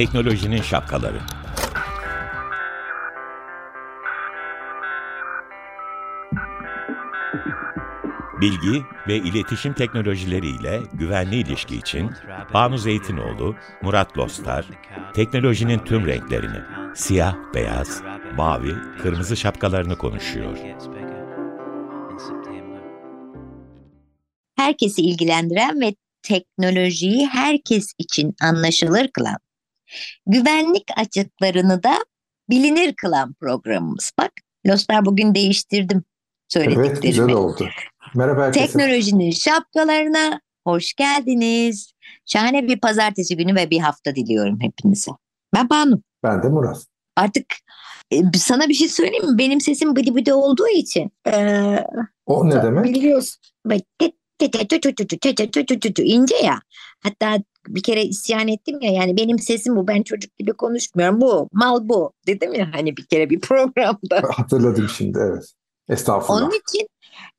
Teknolojinin şapkaları. Bilgi ve iletişim teknolojileriyle güvenli ilişki için Banu Zeytinoğlu, Murat Lostar, teknolojinin tüm renklerini, siyah, beyaz, mavi, kırmızı şapkalarını konuşuyor. Herkesi ilgilendiren ve teknolojiyi herkes için anlaşılır kılan, güvenlik açıklarını da bilinir kılan programımız. Bak, Lostar bugün değiştirdim söylediklerimi. Evet, güzel oldu. Merhaba herkese. Teknolojinin şapkalarına hoş geldiniz. Şahane bir pazartesi günü ve bir hafta diliyorum hepinize. Ben Banu. Ben de Murat. Artık e, sana bir şey söyleyeyim mi? Benim sesim bıdı bıdı olduğu için. E, O ne demek? Biliyorsun. Bak, ince ya. Hatta bir kere isyan ettim ya yani benim sesim bu ben çocuk gibi konuşmuyorum bu mal bu dedim ya hani bir kere bir programda. Hatırladım şimdi evet. Estağfurullah. Onun için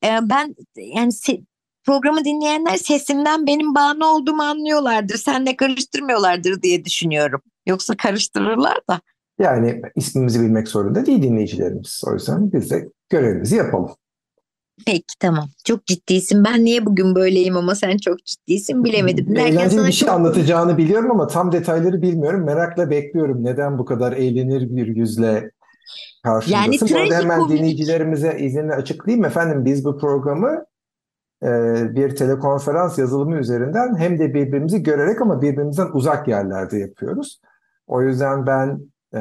e, ben yani se- programı dinleyenler sesimden benim bağlı olduğumu anlıyorlardır. Sen de karıştırmıyorlardır diye düşünüyorum. Yoksa karıştırırlar da. Yani ismimizi bilmek zorunda değil dinleyicilerimiz. O yüzden biz de görevimizi yapalım. Peki tamam. Çok ciddisin. Ben niye bugün böyleyim ama sen çok ciddisin bilemedim. Derken Eğlenceli sana bir şey çok- anlatacağını biliyorum ama tam detayları bilmiyorum. Merakla bekliyorum. Neden bu kadar eğlenir bir yüzle karşındasın? Yani bu arada hemen dinleyicilerimize izinle açıklayayım. Efendim biz bu programı e, bir telekonferans yazılımı üzerinden hem de birbirimizi görerek ama birbirimizden uzak yerlerde yapıyoruz. O yüzden ben e,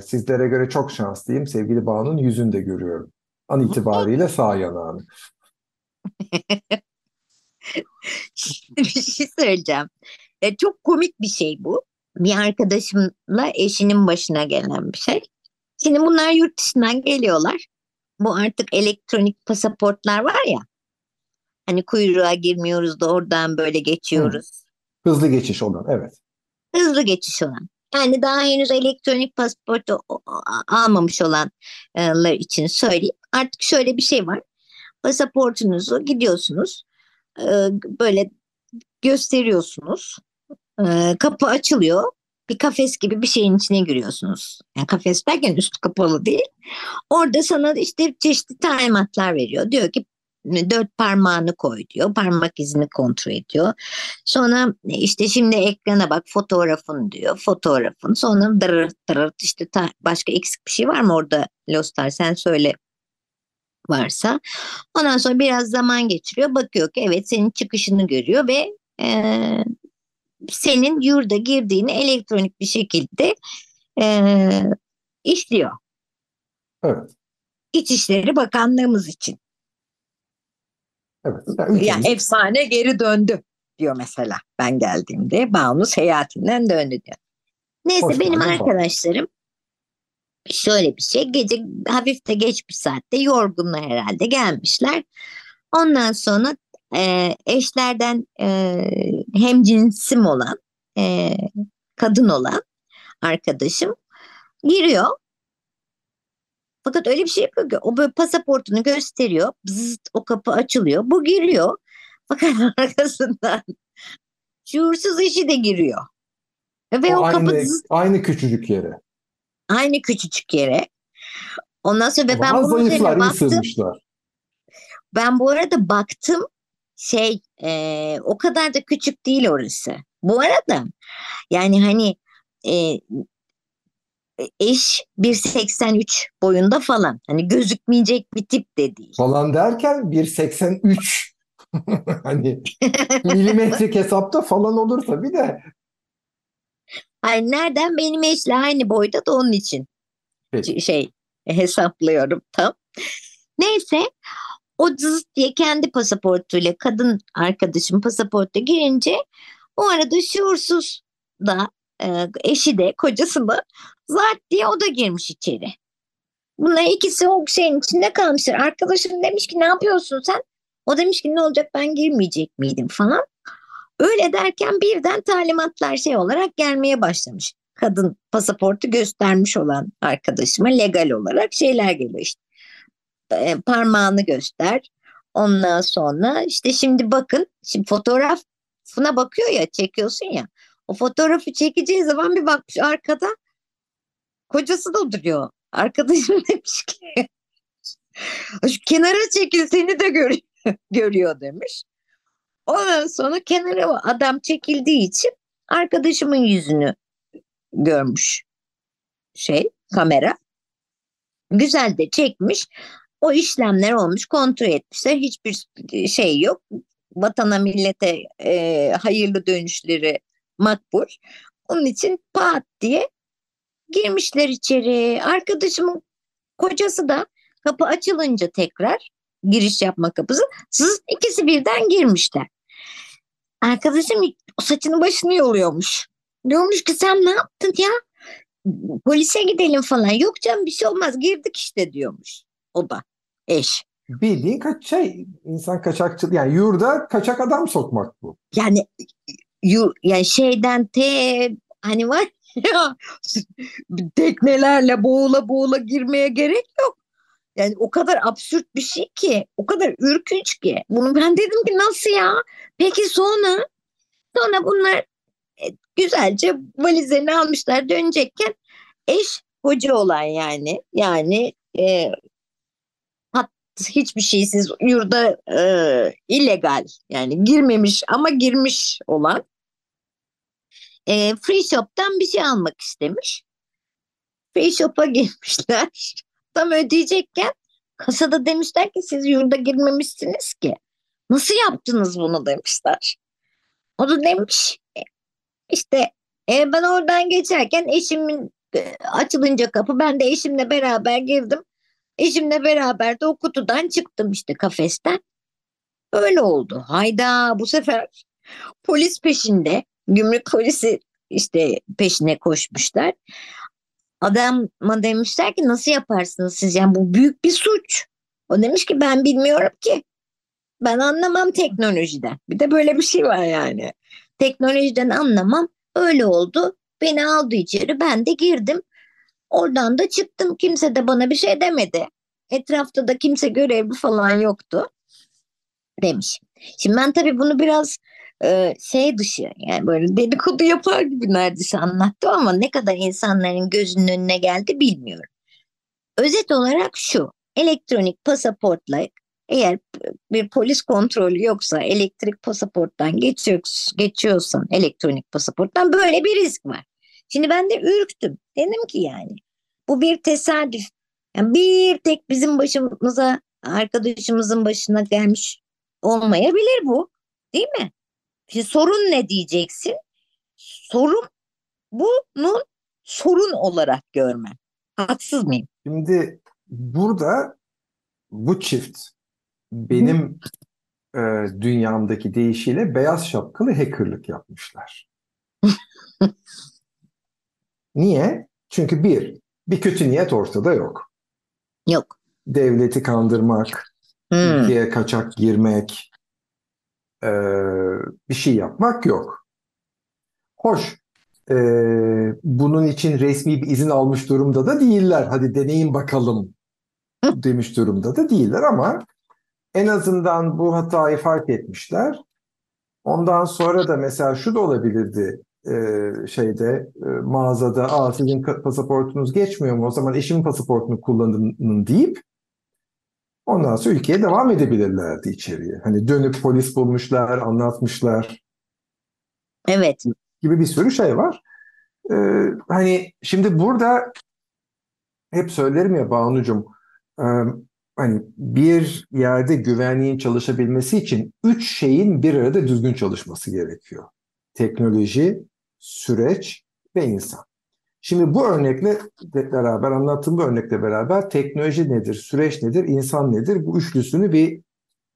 sizlere göre çok şanslıyım. Sevgili Banu'nun yüzünü de görüyorum. An itibariyle sağ yanağını. bir şey söyleyeceğim. E, çok komik bir şey bu. Bir arkadaşımla eşinin başına gelen bir şey. Şimdi bunlar yurt dışından geliyorlar. Bu artık elektronik pasaportlar var ya. Hani kuyruğa girmiyoruz da oradan böyle geçiyoruz. Hızlı geçiş olan evet. Hızlı geçiş olan. Yani daha henüz elektronik pasaportu almamış olanlar için söyleyeyim. Artık şöyle bir şey var. Pasaportunuzu gidiyorsunuz. e, Böyle gösteriyorsunuz. E, Kapı açılıyor. Bir kafes gibi bir şeyin içine giriyorsunuz. Yani kafes derken üstü kapalı değil. Orada sana işte çeşitli talimatlar veriyor. Diyor ki dört parmağını koy diyor. Parmak izini kontrol ediyor. Sonra işte şimdi ekrana bak fotoğrafın diyor. Fotoğrafın. Sonra dırırt dırırt işte başka eksik bir şey var mı orada Lostar sen söyle varsa. Ondan sonra biraz zaman geçiriyor. Bakıyor ki evet senin çıkışını görüyor ve eee, senin yurda girdiğini elektronik bir şekilde eee, işliyor. Evet. İçişleri Bakanlığımız için. Evet. Yani efsane geri döndü diyor mesela ben geldiğimde. Banu seyahatinden döndü diyor. Neyse Hoş benim geldin arkadaşlarım şöyle bir şey gece hafif de geç bir saatte yorgunlar herhalde gelmişler. Ondan sonra e, eşlerden e, hem cinsim olan e, kadın olan arkadaşım giriyor. Fakat öyle bir şey yapıyor ki o böyle pasaportunu gösteriyor. Bzzzt, o kapı açılıyor. Bu giriyor. Fakat arkasından şuursuz eşi de giriyor. Ve o, O kapı aynı, zzt, aynı küçücük yere. aynı küçücük yere. Ondan sonra ve ben bunun üzerine baktım. sığmışlar. Ben bu arada baktım şey e, o kadar da küçük değil orası. Bu arada yani hani e, eş 1.83 boyunda falan. Hani gözükmeyecek bir tip de değil. Falan derken 1.83 hani milimetrik hesapta falan olur tabii de. Ay nereden benim eşle aynı boyda da onun için Peki. Şey hesaplıyorum tam. Neyse o cız diye kendi pasaportuyla kadın arkadaşım pasaportla girince o arada şuursuz da e, eşi de kocası da zart diye o da girmiş içeri. Bunlar ikisi o şeyin içinde kalmışlar. Arkadaşım demiş ki ne yapıyorsun sen? O demiş ki ne olacak ben girmeyecek miydim falan. Öyle derken birden talimatlar şey olarak gelmeye başlamış. Kadın pasaportu göstermiş olan arkadaşıma legal olarak şeyler geliyor işte. E, parmağını göster. Ondan sonra işte şimdi bakın şimdi fotoğrafına bakıyor ya çekiyorsun ya. O fotoğrafı çekeceği zaman bir bakmış arkada kocası da duruyor. Arkadaşım demiş ki şu kenara çekil seni de gör görüyor demiş. Ondan sonra kenara adam çekildiği için arkadaşımın yüzünü görmüş şey kamera. Güzel de çekmiş. O işlemler olmuş, kontrol etmişler. Hiçbir şey yok. Vatana millete e, hayırlı dönüşleri makbul. Onun için pat diye girmişler içeri. Arkadaşımın kocası da kapı açılınca tekrar giriş yapma kapısı. Siz ikisi birden girmişler. Arkadaşım saçını başını yoluyormuş. Diyormuş ki sen ne yaptın ya? Polise gidelim falan. Yok canım bir şey olmaz girdik işte diyormuş. O da eş. Bildiğin kaç şey insan kaçakçı yani yurda kaçak adam sokmak bu. Yani yu, yani şeyden te hani var ya teknelerle boğula boğula girmeye gerek yok. Yani o kadar absürt bir şey ki, o kadar ürkünç ki. Bunu ben dedim ki nasıl ya? Peki sonra? Sonra bunlar e, güzelce valizlerini almışlar dönecekken eş hoca olan yani. Yani e, hat, hiçbir şeysiz yurda e, illegal yani girmemiş ama girmiş olan e, free shop'tan bir şey almak istemiş. Free shop'a girmişler. Tam ödeyecekken kasada demişler ki siz yurda girmemişsiniz ki. Nasıl yaptınız bunu demişler. O da demiş işte e, ben oradan geçerken eşimin e, açılınca kapı ben de eşimle beraber girdim. Eşimle beraber de o kutudan çıktım işte kafesten. Öyle oldu. Hayda bu sefer polis peşinde. Gümrük polisi işte peşine koşmuşlar. Adama demişler ki nasıl yaparsınız siz? Yani bu büyük bir suç. O demiş ki ben bilmiyorum ki. Ben anlamam teknolojiden. Bir de böyle bir şey var yani. Teknolojiden anlamam. Öyle oldu. Beni aldı içeri. Ben de girdim. Oradan da çıktım. Kimse de bana bir şey demedi. Etrafta da kimse görevli falan yoktu. Demiş. Şimdi ben tabii bunu biraz e, şey dışı yani böyle dedikodu yapar gibi neredeyse anlattım ama ne kadar insanların gözünün önüne geldi bilmiyorum. Özet olarak şu elektronik pasaportla eğer bir polis kontrolü yoksa elektrik pasaporttan geçiyor, geçiyorsan elektronik pasaporttan böyle bir risk var. Şimdi ben de ürktüm. Dedim ki yani bu bir tesadüf. Yani bir tek bizim başımıza arkadaşımızın başına gelmiş olmayabilir bu. Değil mi? Şimdi sorun ne diyeceksin? Sorun bunun sorun olarak görmen. Haksız mıyım? Şimdi burada bu çift benim e, dünyamdaki deyişiyle beyaz şapkalı hackerlık yapmışlar. Niye? Çünkü bir, bir kötü niyet ortada yok. Yok. Devleti kandırmak, hmm. ülkeye kaçak girmek, e, bir şey yapmak yok. Hoş, e, bunun için resmi bir izin almış durumda da değiller. Hadi deneyin bakalım demiş durumda da değiller ama en azından bu hatayı fark etmişler. Ondan sonra da mesela şu da olabilirdi e, şeyde e, mağazada Aa, sizin pasaportunuz geçmiyor mu o zaman eşimin pasaportunu kullanın deyip ondan sonra ülkeye devam edebilirlerdi içeriye. Hani dönüp polis bulmuşlar, anlatmışlar. Evet. Gibi bir sürü şey var. Ee, hani şimdi burada hep söylerim ya Banu'cum e, hani bir yerde güvenliğin çalışabilmesi için üç şeyin bir arada düzgün çalışması gerekiyor. Teknoloji, süreç ve insan. Şimdi bu örnekle beraber, anlattığım bu örnekle beraber teknoloji nedir, süreç nedir, insan nedir? Bu üçlüsünü bir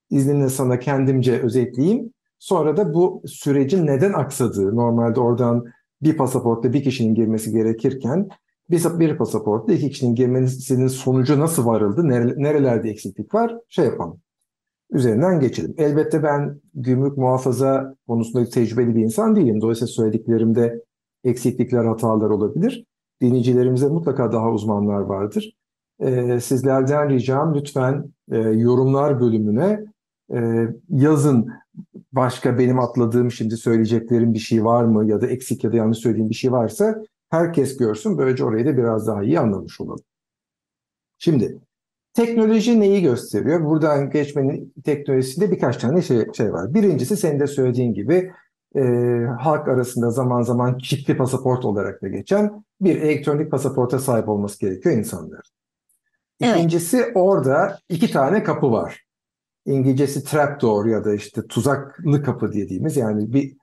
izninle sana kendimce özetleyeyim. Sonra da bu sürecin neden aksadığı, normalde oradan bir pasaportta bir kişinin girmesi gerekirken bir, bir pasaportta iki kişinin girmesinin sonucu nasıl varıldı, nerelerde eksiklik var şey yapalım. Üzerinden geçelim. Elbette ben gümrük muhafaza konusunda tecrübeli bir insan değilim. Dolayısıyla söylediklerimde eksiklikler, hatalar olabilir. Dinleyicilerimize mutlaka daha uzmanlar vardır. Ee, sizlerden ricam lütfen e, yorumlar bölümüne e, yazın başka benim atladığım şimdi söyleyeceklerim bir şey var mı ya da eksik ya da yanlış söylediğim bir şey varsa herkes görsün. Böylece orayı da biraz daha iyi anlamış olalım. Şimdi teknoloji neyi gösteriyor? Buradan geçmenin teknolojisinde birkaç tane şey, şey var. Birincisi senin de söylediğin gibi e, halk arasında zaman zaman çiftli pasaport olarak da geçen bir elektronik pasaporta sahip olması gerekiyor insanların. İkincisi evet. orada iki tane kapı var. İngilizcesi trapdoor ya da işte tuzaklı kapı dediğimiz yani bir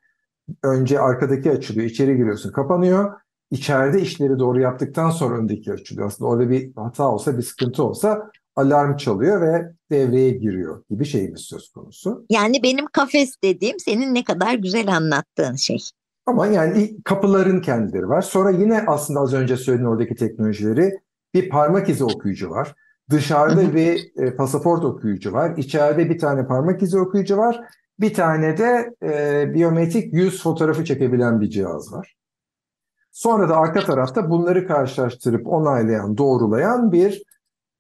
önce arkadaki açılıyor, içeri giriyorsun, kapanıyor. İçeride işleri doğru yaptıktan sonra öndeki açılıyor. Aslında orada bir hata olsa, bir sıkıntı olsa alarm çalıyor ve devreye giriyor gibi şeyimiz söz konusu. Yani benim kafes dediğim senin ne kadar güzel anlattığın şey. Ama yani kapıların kendileri var. Sonra yine aslında az önce söylediğin oradaki teknolojileri bir parmak izi okuyucu var. Dışarıda bir e, pasaport okuyucu var. İçeride bir tane parmak izi okuyucu var. Bir tane de e, biyometrik yüz fotoğrafı çekebilen bir cihaz var. Sonra da arka tarafta bunları karşılaştırıp onaylayan, doğrulayan bir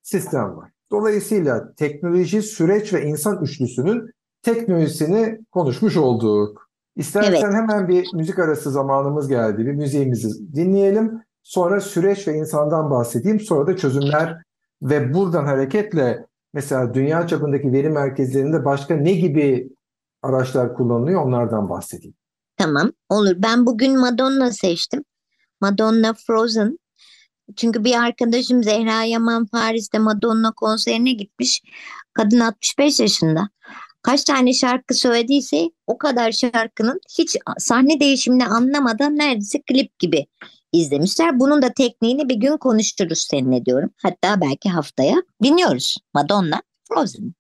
sistem var. Dolayısıyla teknoloji, süreç ve insan üçlüsünün teknolojisini konuşmuş olduk. İstersen evet. hemen bir müzik arası zamanımız geldi. Bir müziğimizi dinleyelim. Sonra süreç ve insandan bahsedeyim. Sonra da çözümler ve buradan hareketle mesela dünya çapındaki veri merkezlerinde başka ne gibi araçlar kullanılıyor onlardan bahsedeyim. Tamam olur. Ben bugün Madonna seçtim. Madonna Frozen. Çünkü bir arkadaşım Zehra Yaman Paris'te Madonna konserine gitmiş. Kadın 65 yaşında. Kaç tane şarkı söylediyse o kadar şarkının hiç sahne değişimini anlamadan neredeyse klip gibi izlemişler. Bunun da tekniğini bir gün konuştururuz seninle diyorum. Hatta belki haftaya dinliyoruz. Madonna Frozen.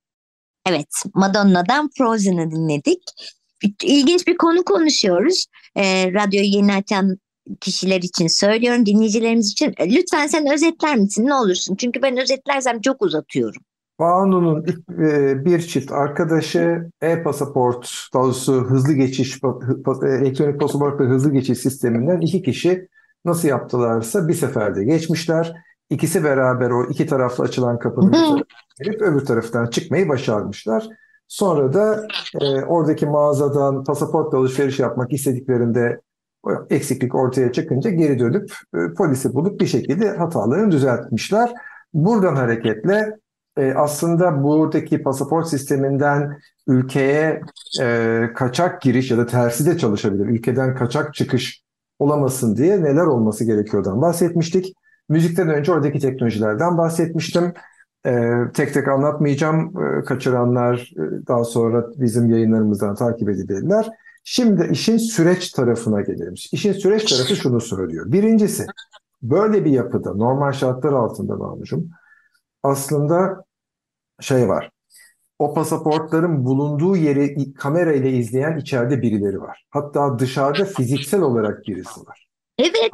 Evet Madonna'dan Frozen'ı dinledik. İlginç bir konu konuşuyoruz. E, radyoyu yeni açan kişiler için söylüyorum, dinleyicilerimiz için. E, lütfen sen özetler misin ne olursun? Çünkü ben özetlersem çok uzatıyorum. Banu'nun e, bir çift arkadaşı e-pasaport, doğrusu hızlı geçiş, elektronik pasaport ve hızlı geçiş sisteminden iki kişi nasıl yaptılarsa bir seferde geçmişler. İkisi beraber o iki taraflı açılan kapının girip öbür taraftan çıkmayı başarmışlar. Sonra da e, oradaki mağazadan pasaportla alışveriş yapmak istediklerinde eksiklik ortaya çıkınca geri dönüp e, polisi bulup bir şekilde hatalarını düzeltmişler. Buradan hareketle e, aslında buradaki pasaport sisteminden ülkeye e, kaçak giriş ya da tersi de çalışabilir. Ülkeden kaçak çıkış olamasın diye neler olması gerekiyordan bahsetmiştik. Müzikten önce oradaki teknolojilerden bahsetmiştim. Ee, tek tek anlatmayacağım. Ee, kaçıranlar e, daha sonra bizim yayınlarımızdan takip edebilirler. Şimdi işin süreç tarafına gelelim. İşin süreç tarafı şunu söylüyor. Birincisi böyle bir yapıda normal şartlar altında Mahmut'cum aslında şey var. O pasaportların bulunduğu yeri kamera ile izleyen içeride birileri var. Hatta dışarıda fiziksel olarak birisi var. Evet.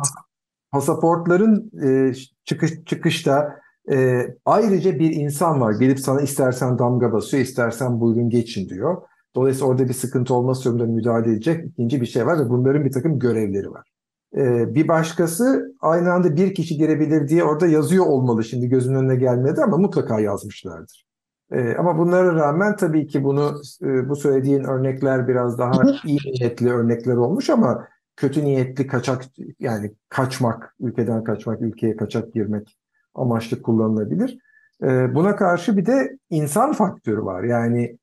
Pasaportların e, çıkış çıkışta e, ayrıca bir insan var. Gelip sana istersen damga basıyor, istersen buyurun geçin diyor. Dolayısıyla orada bir sıkıntı olması durumunda müdahale edecek ikinci bir şey var ve bunların bir takım görevleri var. Ee, bir başkası aynı anda bir kişi girebilir diye orada yazıyor olmalı. Şimdi gözümün önüne gelmedi ama mutlaka yazmışlardır. Ee, ama bunlara rağmen tabii ki bunu e, bu söylediğin örnekler biraz daha iyi niyetli örnekler olmuş ama kötü niyetli kaçak yani kaçmak, ülkeden kaçmak, ülkeye kaçak girmek amaçlı kullanılabilir. Ee, buna karşı bir de insan faktörü var. Yani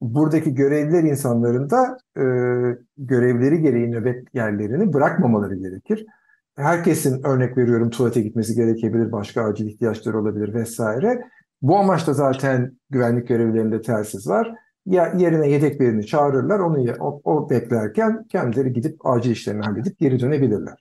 buradaki görevliler insanların da e, görevleri gereği nöbet yerlerini bırakmamaları gerekir. Herkesin örnek veriyorum tuvalete gitmesi gerekebilir, başka acil ihtiyaçları olabilir vesaire. Bu amaçta zaten güvenlik görevlilerinde telsiz var. Ya yerine yedek birini çağırırlar, onu o, o beklerken kendileri gidip acil işlerini halledip geri dönebilirler.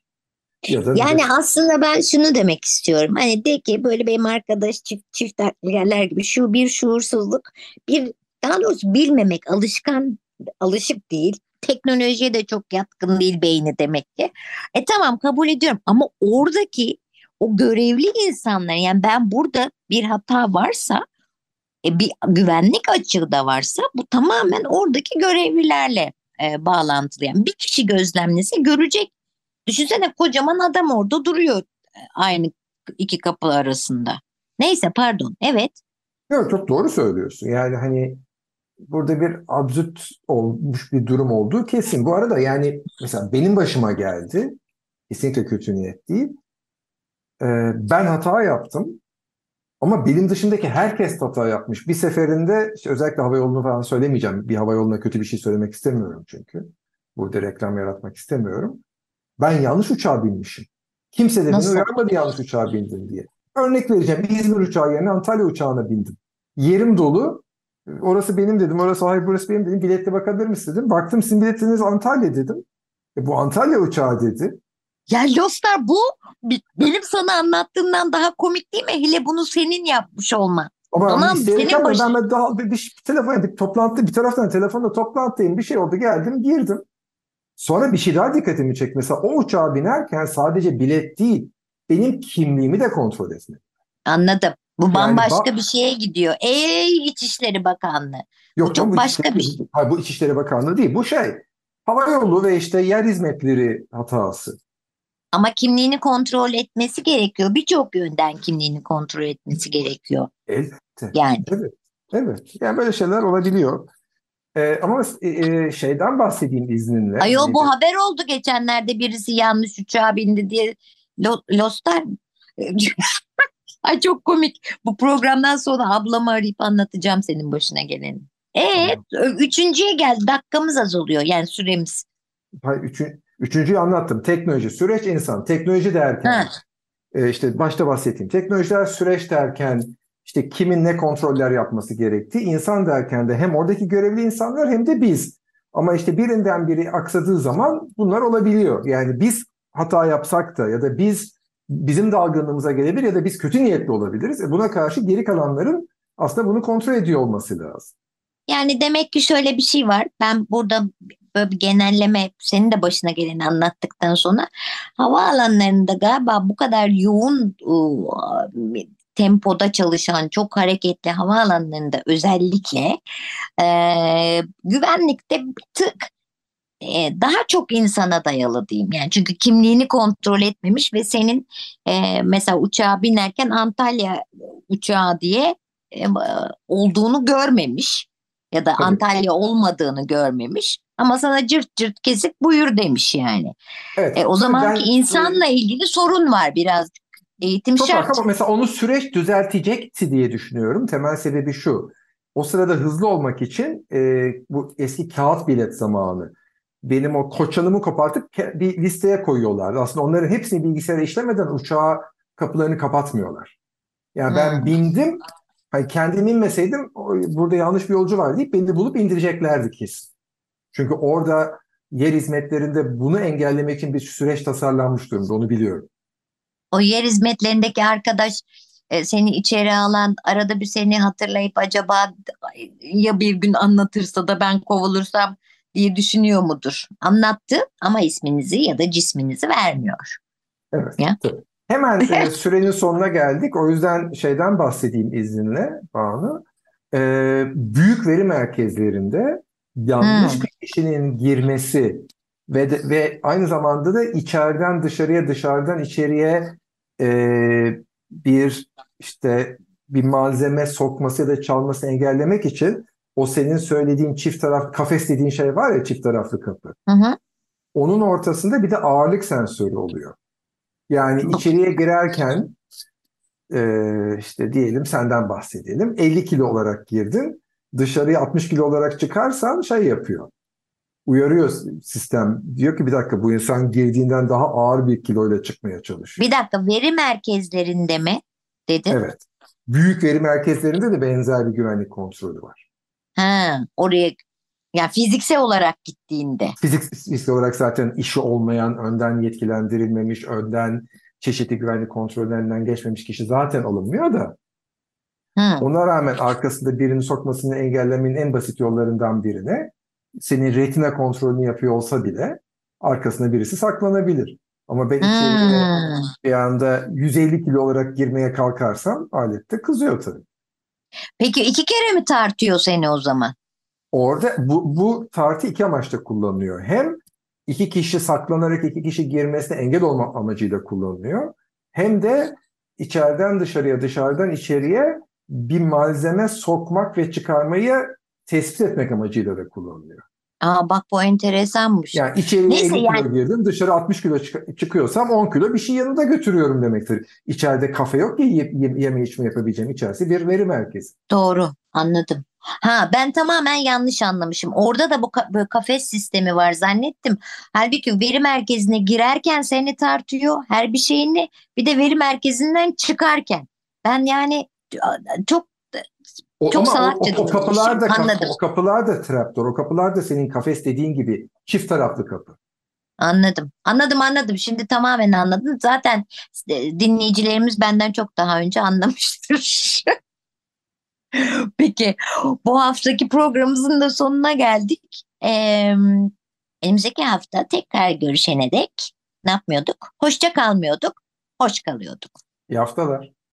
Ya da yani bir... aslında ben şunu demek istiyorum. Hani de ki böyle benim arkadaş çift çift yerler gibi şu bir şuursuzluk, bir daha doğrusu bilmemek, alışkan, alışık değil. Teknolojiye de çok yatkın değil beyni demek ki. E tamam kabul ediyorum ama oradaki o görevli insanlar yani ben burada bir hata varsa e, bir güvenlik açığı da varsa bu tamamen oradaki görevlilerle e, bağlantılı. Yani bir kişi gözlemlese görecek. Düşünsene kocaman adam orada duruyor e, aynı iki kapı arasında. Neyse pardon evet. Yok çok doğru söylüyorsun. Yani hani burada bir absürt olmuş bir durum olduğu kesin. Bu arada yani mesela benim başıma geldi. Kesinlikle kötü niyet değil. Ee, ben hata yaptım. Ama bilim dışındaki herkes hata yapmış. Bir seferinde işte özellikle hava yolunu falan söylemeyeceğim. Bir hava yoluna kötü bir şey söylemek istemiyorum çünkü. Burada reklam yaratmak istemiyorum. Ben yanlış uçağa binmişim. Kimse de beni uyarmadı yanlış uçağa bindin diye. Örnek vereceğim. İzmir uçağı yerine Antalya uçağına bindim. Yerim dolu. Orası benim dedim. Orası hayır burası benim dedim. Biletle bakabilir misin dedim. Baktım sizin biletiniz Antalya dedim. E, bu Antalya uçağı dedi. Ya Lostar bu benim sana anlattığımdan daha komik değil mi? Hele bunu senin yapmış olman. Ama tamam, senin baş... ben daha bir, bir telefon bir toplantı bir taraftan telefonda toplantıdayım bir şey oldu geldim girdim. Sonra bir şey daha dikkatimi çekti. Mesela o uçağa binerken sadece bilet değil benim kimliğimi de kontrol etmedi. Anladım. Bu yani bambaşka bak... bir şeye gidiyor. Ey İçişleri Bakanlığı. Yok, bu çok bu başka bir şey. Hayır, bu İçişleri Bakanlığı değil. Bu şey hava yolu ve işte yer hizmetleri hatası. Ama kimliğini kontrol etmesi gerekiyor. Birçok yönden kimliğini kontrol etmesi gerekiyor. Elbette. Yani. Evet. Evet. Yani böyle şeyler olabiliyor. Ee, ama e, e şeyden bahsedeyim izninle. Ayol bu haber oldu geçenlerde birisi yanlış uçağa bindi diye Lostar. Ay çok komik. Bu programdan sonra ablamı arayıp anlatacağım senin başına geleni. Evet, tamam. üçüncüye geldi. Dakikamız azalıyor yani süremiz. Hayır, üçün, Üçüncüyü anlattım. Teknoloji, süreç, insan. Teknoloji derken e, işte başta bahsettiğim teknolojiler süreç derken işte kimin ne kontroller yapması gerektiği, insan derken de hem oradaki görevli insanlar hem de biz. Ama işte birinden biri aksadığı zaman bunlar olabiliyor. Yani biz hata yapsak da ya da biz bizim dalgınlığımıza gelebilir ya da biz kötü niyetli olabiliriz. E buna karşı geri kalanların aslında bunu kontrol ediyor olması lazım. Yani demek ki şöyle bir şey var. Ben burada böyle bir genelleme senin de başına geleni anlattıktan sonra havaalanlarında galiba bu kadar yoğun tempoda çalışan çok hareketli havaalanlarında özellikle e, güvenlikte bir tık e, daha çok insana dayalı diyeyim yani çünkü kimliğini kontrol etmemiş ve senin e, mesela uçağa binerken Antalya uçağı diye e, olduğunu görmemiş ya da Tabii. Antalya olmadığını görmemiş ama sana cırt cırt kesip buyur demiş yani. Evet, e, o zamanki ben, insanla ilgili sorun var biraz eğitim çok şart. Ama mesela onu süreç düzeltecekti diye düşünüyorum. Temel sebebi şu. O sırada hızlı olmak için e, bu eski kağıt bilet zamanı benim o koçanımı kopartıp bir listeye koyuyorlar. Aslında onların hepsini bilgisayara işlemeden uçağa kapılarını kapatmıyorlar. Yani ben hmm. bindim Hani kendim inmeseydim burada yanlış bir yolcu var deyip beni bulup indireceklerdi kesin. Çünkü orada yer hizmetlerinde bunu engellemek için bir süreç tasarlanmış durumda onu biliyorum. O yer hizmetlerindeki arkadaş e, seni içeri alan arada bir seni hatırlayıp acaba ya bir gün anlatırsa da ben kovulursam diye düşünüyor mudur? Anlattı ama isminizi ya da cisminizi vermiyor. Evet. Ya? Tabii. Hemen e, sürenin sonuna geldik. O yüzden şeyden bahsedeyim izninle Banu. E, büyük veri merkezlerinde yanlış hmm. bir kişinin girmesi ve de, ve aynı zamanda da içeriden dışarıya dışarıdan içeriye e, bir işte bir malzeme sokması ya da çalmasını engellemek için o senin söylediğin çift taraf kafes dediğin şey var ya çift taraflı kapı. Hı hı. Onun ortasında bir de ağırlık sensörü oluyor. Yani içeriye girerken e, işte diyelim senden bahsedelim 50 kilo olarak girdin dışarıya 60 kilo olarak çıkarsan şey yapıyor. Uyarıyor sistem. Diyor ki bir dakika bu insan girdiğinden daha ağır bir kiloyla çıkmaya çalışıyor. Bir dakika veri merkezlerinde mi dedin? Evet. Büyük veri merkezlerinde de benzer bir güvenlik kontrolü var. Ha, oraya yani fiziksel olarak gittiğinde. Fizik, fiziksel olarak zaten işi olmayan, önden yetkilendirilmemiş, önden çeşitli güvenlik kontrollerinden geçmemiş kişi zaten alınmıyor da. Hmm. Ona rağmen arkasında birini sokmasını engellemenin en basit yollarından birine senin retina kontrolünü yapıyor olsa bile arkasına birisi saklanabilir. Ama ben içeriye bir anda 150 kilo olarak girmeye kalkarsam alette kızıyor tabii. Peki iki kere mi tartıyor seni o zaman? Orada bu, bu tartı iki amaçla kullanılıyor. Hem iki kişi saklanarak iki kişi girmesine engel olma amacıyla kullanılıyor. Hem de içeriden dışarıya dışarıdan içeriye bir malzeme sokmak ve çıkarmayı tespit etmek amacıyla da kullanılıyor. Aa bak bu enteresanmış. Yani içeriye Neyse 50 kilo yani- girdim, dışarı 60 kilo çık- çıkıyorsam 10 kilo bir şey yanında götürüyorum demektir. İçeride kafe yok ki ye- ye- yeme içme yapabileceğim. İçerisi bir veri merkezi. Doğru, anladım. Ha ben tamamen yanlış anlamışım. Orada da bu ka- kafes sistemi var zannettim. Halbuki veri merkezine girerken seni tartıyor her bir şeyini. Bir de veri merkezinden çıkarken. Ben yani çok O, Çok ama o- o, o kapılar da anladım. o kapılar da trapdoor. O kapılar da senin kafes dediğin gibi çift taraflı kapı. anladım. Anladım anladım. Şimdi tamamen anladım. Zaten e, dinleyicilerimiz benden çok daha önce anlamıştır. Peki bu haftaki programımızın da sonuna geldik. Ee, önümüzdeki hafta tekrar görüşene dek ne yapmıyorduk? Hoşça kalmıyorduk, hoş kalıyorduk. İyi haftalar.